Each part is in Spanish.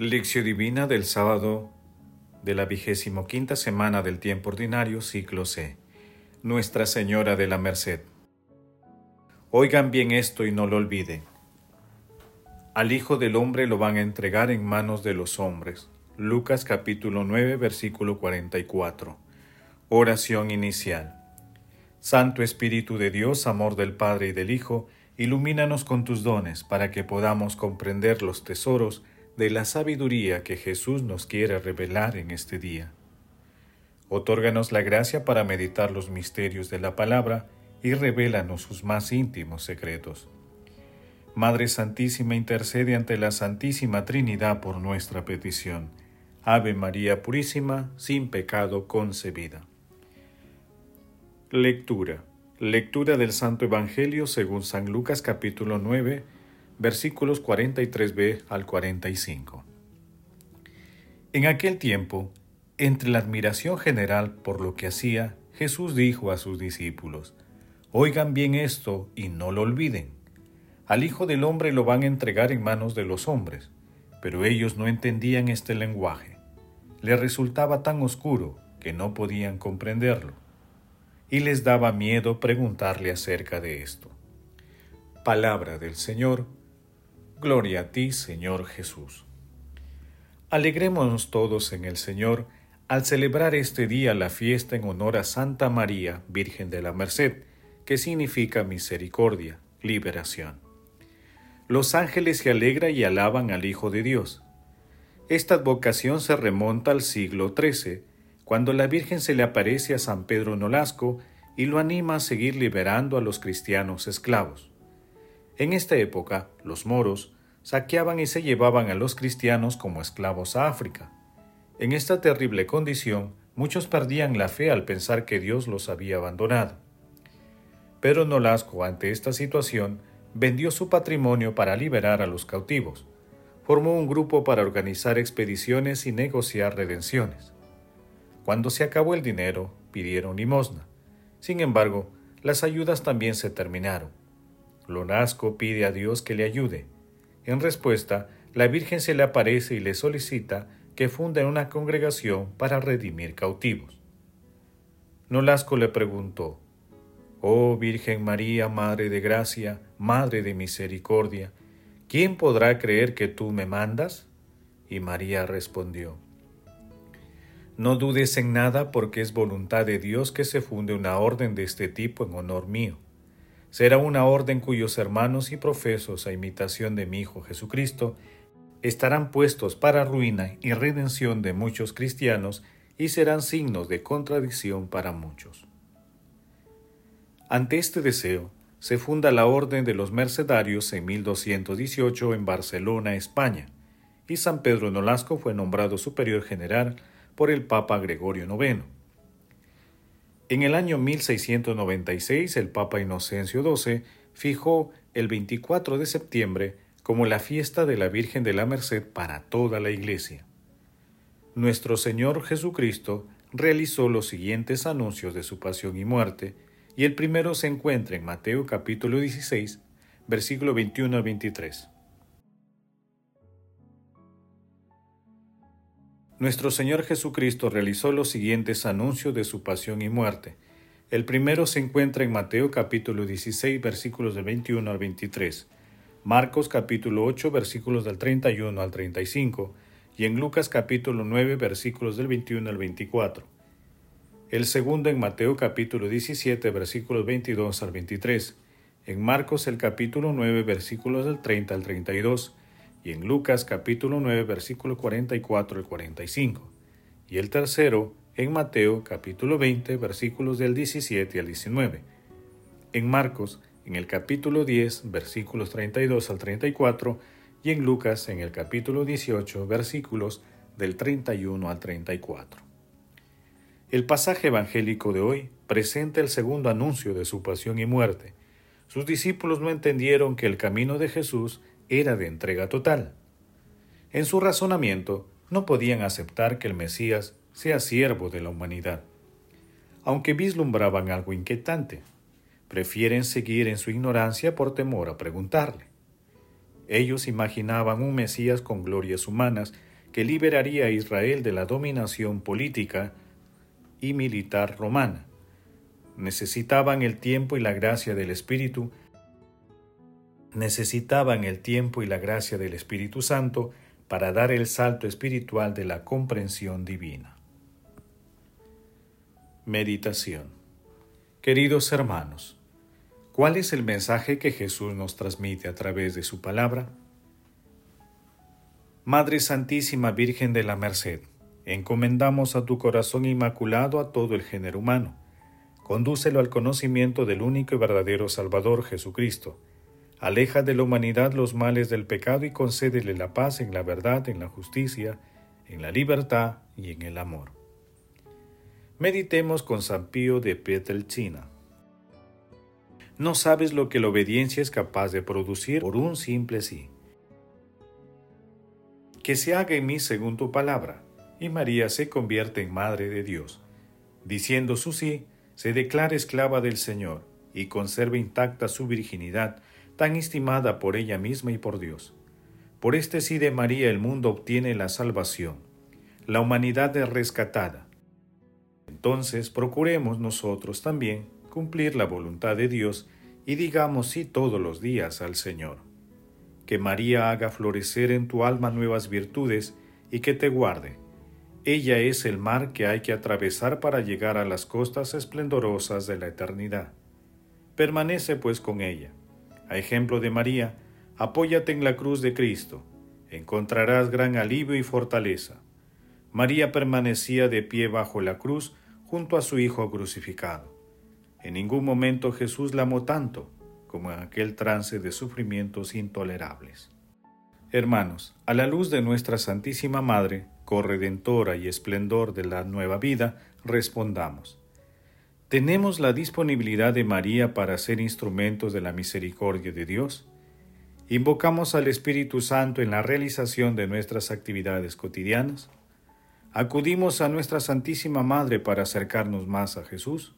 Lección Divina del sábado de la vigésimo quinta semana del tiempo ordinario, ciclo C. Nuestra Señora de la Merced. Oigan bien esto y no lo olviden. Al Hijo del Hombre lo van a entregar en manos de los hombres. Lucas capítulo 9, versículo 44. Oración inicial. Santo Espíritu de Dios, amor del Padre y del Hijo, ilumínanos con tus dones para que podamos comprender los tesoros de la sabiduría que Jesús nos quiere revelar en este día. Otórganos la gracia para meditar los misterios de la palabra y revélanos sus más íntimos secretos. Madre Santísima, intercede ante la Santísima Trinidad por nuestra petición. Ave María Purísima, sin pecado concebida. Lectura. Lectura del Santo Evangelio según San Lucas capítulo 9, versículos 43b al 45. En aquel tiempo, entre la admiración general por lo que hacía, Jesús dijo a sus discípulos, Oigan bien esto y no lo olviden. Al Hijo del Hombre lo van a entregar en manos de los hombres, pero ellos no entendían este lenguaje. Les resultaba tan oscuro que no podían comprenderlo, y les daba miedo preguntarle acerca de esto. Palabra del Señor, Gloria a ti, Señor Jesús. Alegrémonos todos en el Señor al celebrar este día la fiesta en honor a Santa María, Virgen de la Merced, que significa misericordia, liberación. Los ángeles se alegran y alaban al Hijo de Dios. Esta advocación se remonta al siglo XIII, cuando la Virgen se le aparece a San Pedro Nolasco y lo anima a seguir liberando a los cristianos esclavos. En esta época, los moros saqueaban y se llevaban a los cristianos como esclavos a África. En esta terrible condición, muchos perdían la fe al pensar que Dios los había abandonado. Pero Nolasco, ante esta situación, vendió su patrimonio para liberar a los cautivos. Formó un grupo para organizar expediciones y negociar redenciones. Cuando se acabó el dinero, pidieron limosna. Sin embargo, las ayudas también se terminaron. Lonasco pide a Dios que le ayude. En respuesta, la Virgen se le aparece y le solicita que funda una congregación para redimir cautivos. Nolasco le preguntó, Oh Virgen María, Madre de Gracia, Madre de Misericordia, ¿quién podrá creer que tú me mandas? Y María respondió, No dudes en nada porque es voluntad de Dios que se funde una orden de este tipo en honor mío será una orden cuyos hermanos y profesos a imitación de mi Hijo Jesucristo estarán puestos para ruina y redención de muchos cristianos y serán signos de contradicción para muchos. Ante este deseo, se funda la Orden de los Mercedarios en 1218 en Barcelona, España, y San Pedro Nolasco fue nombrado superior general por el Papa Gregorio IX. En el año 1696 el Papa Inocencio XII fijó el 24 de septiembre como la fiesta de la Virgen de la Merced para toda la Iglesia. Nuestro Señor Jesucristo realizó los siguientes anuncios de su pasión y muerte, y el primero se encuentra en Mateo capítulo 16, versículo 21 al 23. Nuestro Señor Jesucristo realizó los siguientes anuncios de su pasión y muerte. El primero se encuentra en Mateo capítulo 16 versículos del 21 al 23, Marcos capítulo 8 versículos del 31 al 35 y en Lucas capítulo 9 versículos del 21 al 24. El segundo en Mateo capítulo 17 versículos 22 al 23, en Marcos el capítulo 9 versículos del 30 al 32 y en Lucas capítulo 9 versículo 44 al 45, y el tercero en Mateo capítulo 20 versículos del 17 al 19, en Marcos en el capítulo 10 versículos 32 al 34 y en Lucas en el capítulo 18 versículos del 31 al 34. El pasaje evangélico de hoy presenta el segundo anuncio de su pasión y muerte. Sus discípulos no entendieron que el camino de Jesús era de entrega total. En su razonamiento, no podían aceptar que el Mesías sea siervo de la humanidad. Aunque vislumbraban algo inquietante, prefieren seguir en su ignorancia por temor a preguntarle. Ellos imaginaban un Mesías con glorias humanas que liberaría a Israel de la dominación política y militar romana. Necesitaban el tiempo y la gracia del Espíritu necesitaban el tiempo y la gracia del Espíritu Santo para dar el salto espiritual de la comprensión divina. Meditación Queridos hermanos, ¿cuál es el mensaje que Jesús nos transmite a través de su palabra? Madre Santísima Virgen de la Merced, encomendamos a tu corazón inmaculado a todo el género humano. Condúcelo al conocimiento del único y verdadero Salvador Jesucristo Aleja de la humanidad los males del pecado y concédele la paz en la verdad, en la justicia, en la libertad y en el amor. Meditemos con San Pío de Pietrelcina. No sabes lo que la obediencia es capaz de producir por un simple sí. Que se haga en mí según tu palabra, y María se convierte en Madre de Dios. Diciendo su sí, se declara esclava del Señor y conserva intacta su virginidad tan estimada por ella misma y por Dios. Por este sí de María el mundo obtiene la salvación, la humanidad es rescatada. Entonces procuremos nosotros también cumplir la voluntad de Dios y digamos sí todos los días al Señor. Que María haga florecer en tu alma nuevas virtudes y que te guarde. Ella es el mar que hay que atravesar para llegar a las costas esplendorosas de la eternidad. Permanece pues con ella a ejemplo de María, apóyate en la cruz de Cristo, encontrarás gran alivio y fortaleza. María permanecía de pie bajo la cruz junto a su Hijo crucificado. En ningún momento Jesús la amó tanto como en aquel trance de sufrimientos intolerables. Hermanos, a la luz de nuestra Santísima Madre, corredentora y esplendor de la nueva vida, respondamos. ¿Tenemos la disponibilidad de María para ser instrumentos de la misericordia de Dios? ¿Invocamos al Espíritu Santo en la realización de nuestras actividades cotidianas? ¿Acudimos a nuestra Santísima Madre para acercarnos más a Jesús?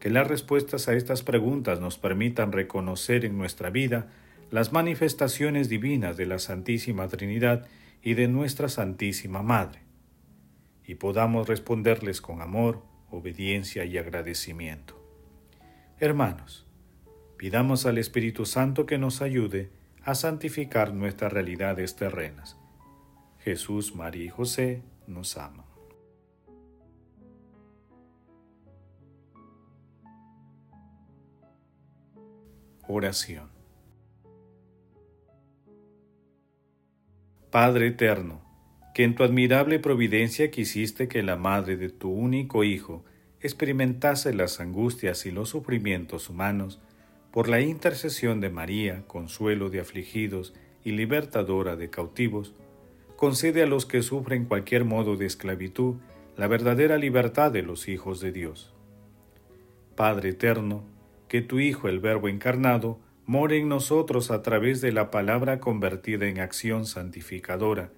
Que las respuestas a estas preguntas nos permitan reconocer en nuestra vida las manifestaciones divinas de la Santísima Trinidad y de nuestra Santísima Madre, y podamos responderles con amor, obediencia y agradecimiento. Hermanos, pidamos al Espíritu Santo que nos ayude a santificar nuestras realidades terrenas. Jesús, María y José nos aman. Oración. Padre eterno, que en tu admirable providencia quisiste que la madre de tu único Hijo experimentase las angustias y los sufrimientos humanos, por la intercesión de María, consuelo de afligidos y libertadora de cautivos, concede a los que sufren cualquier modo de esclavitud la verdadera libertad de los hijos de Dios. Padre eterno, que tu Hijo, el Verbo encarnado, more en nosotros a través de la palabra convertida en acción santificadora,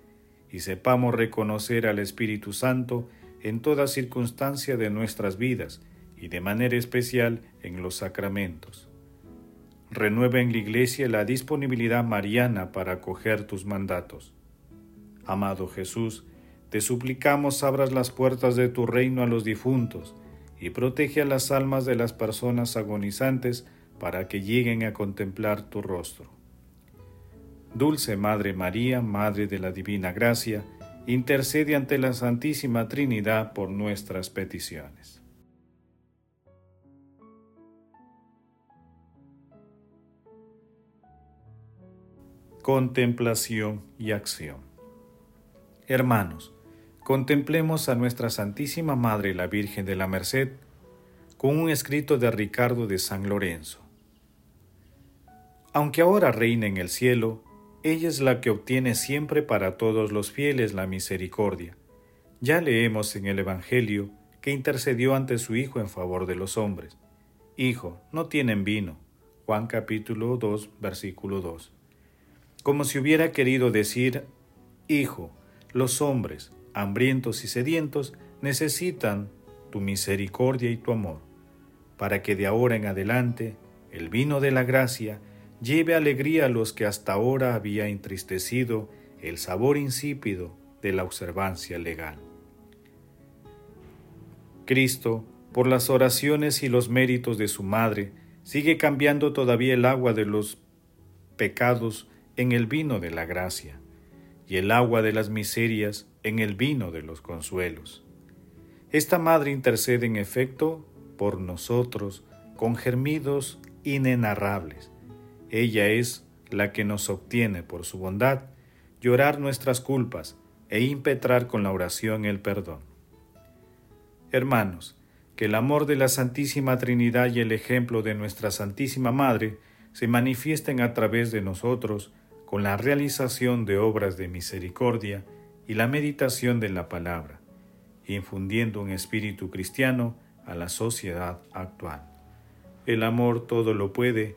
y sepamos reconocer al Espíritu Santo en toda circunstancia de nuestras vidas y de manera especial en los sacramentos. Renueva en la Iglesia la disponibilidad mariana para acoger tus mandatos. Amado Jesús, te suplicamos abras las puertas de tu reino a los difuntos y protege a las almas de las personas agonizantes para que lleguen a contemplar tu rostro. Dulce Madre María, Madre de la Divina Gracia, intercede ante la Santísima Trinidad por nuestras peticiones. Contemplación y acción. Hermanos, contemplemos a nuestra Santísima Madre la Virgen de la Merced con un escrito de Ricardo de San Lorenzo. Aunque ahora reina en el cielo, ella es la que obtiene siempre para todos los fieles la misericordia. Ya leemos en el Evangelio que intercedió ante su Hijo en favor de los hombres. Hijo, no tienen vino. Juan capítulo 2, versículo 2. Como si hubiera querido decir, Hijo, los hombres, hambrientos y sedientos, necesitan tu misericordia y tu amor, para que de ahora en adelante el vino de la gracia lleve alegría a los que hasta ahora había entristecido el sabor insípido de la observancia legal. Cristo, por las oraciones y los méritos de su Madre, sigue cambiando todavía el agua de los pecados en el vino de la gracia, y el agua de las miserias en el vino de los consuelos. Esta Madre intercede en efecto por nosotros con germidos inenarrables. Ella es la que nos obtiene por su bondad llorar nuestras culpas e impetrar con la oración el perdón. Hermanos, que el amor de la Santísima Trinidad y el ejemplo de nuestra Santísima Madre se manifiesten a través de nosotros con la realización de obras de misericordia y la meditación de la palabra infundiendo un espíritu cristiano a la sociedad actual. El amor todo lo puede,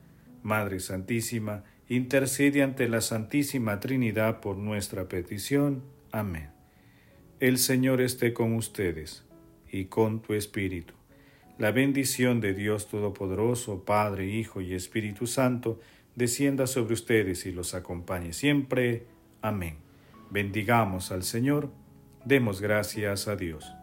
Madre Santísima, intercede ante la Santísima Trinidad por nuestra petición. Amén. El Señor esté con ustedes y con tu Espíritu. La bendición de Dios Todopoderoso, Padre, Hijo y Espíritu Santo, descienda sobre ustedes y los acompañe siempre. Amén. Bendigamos al Señor. Demos gracias a Dios.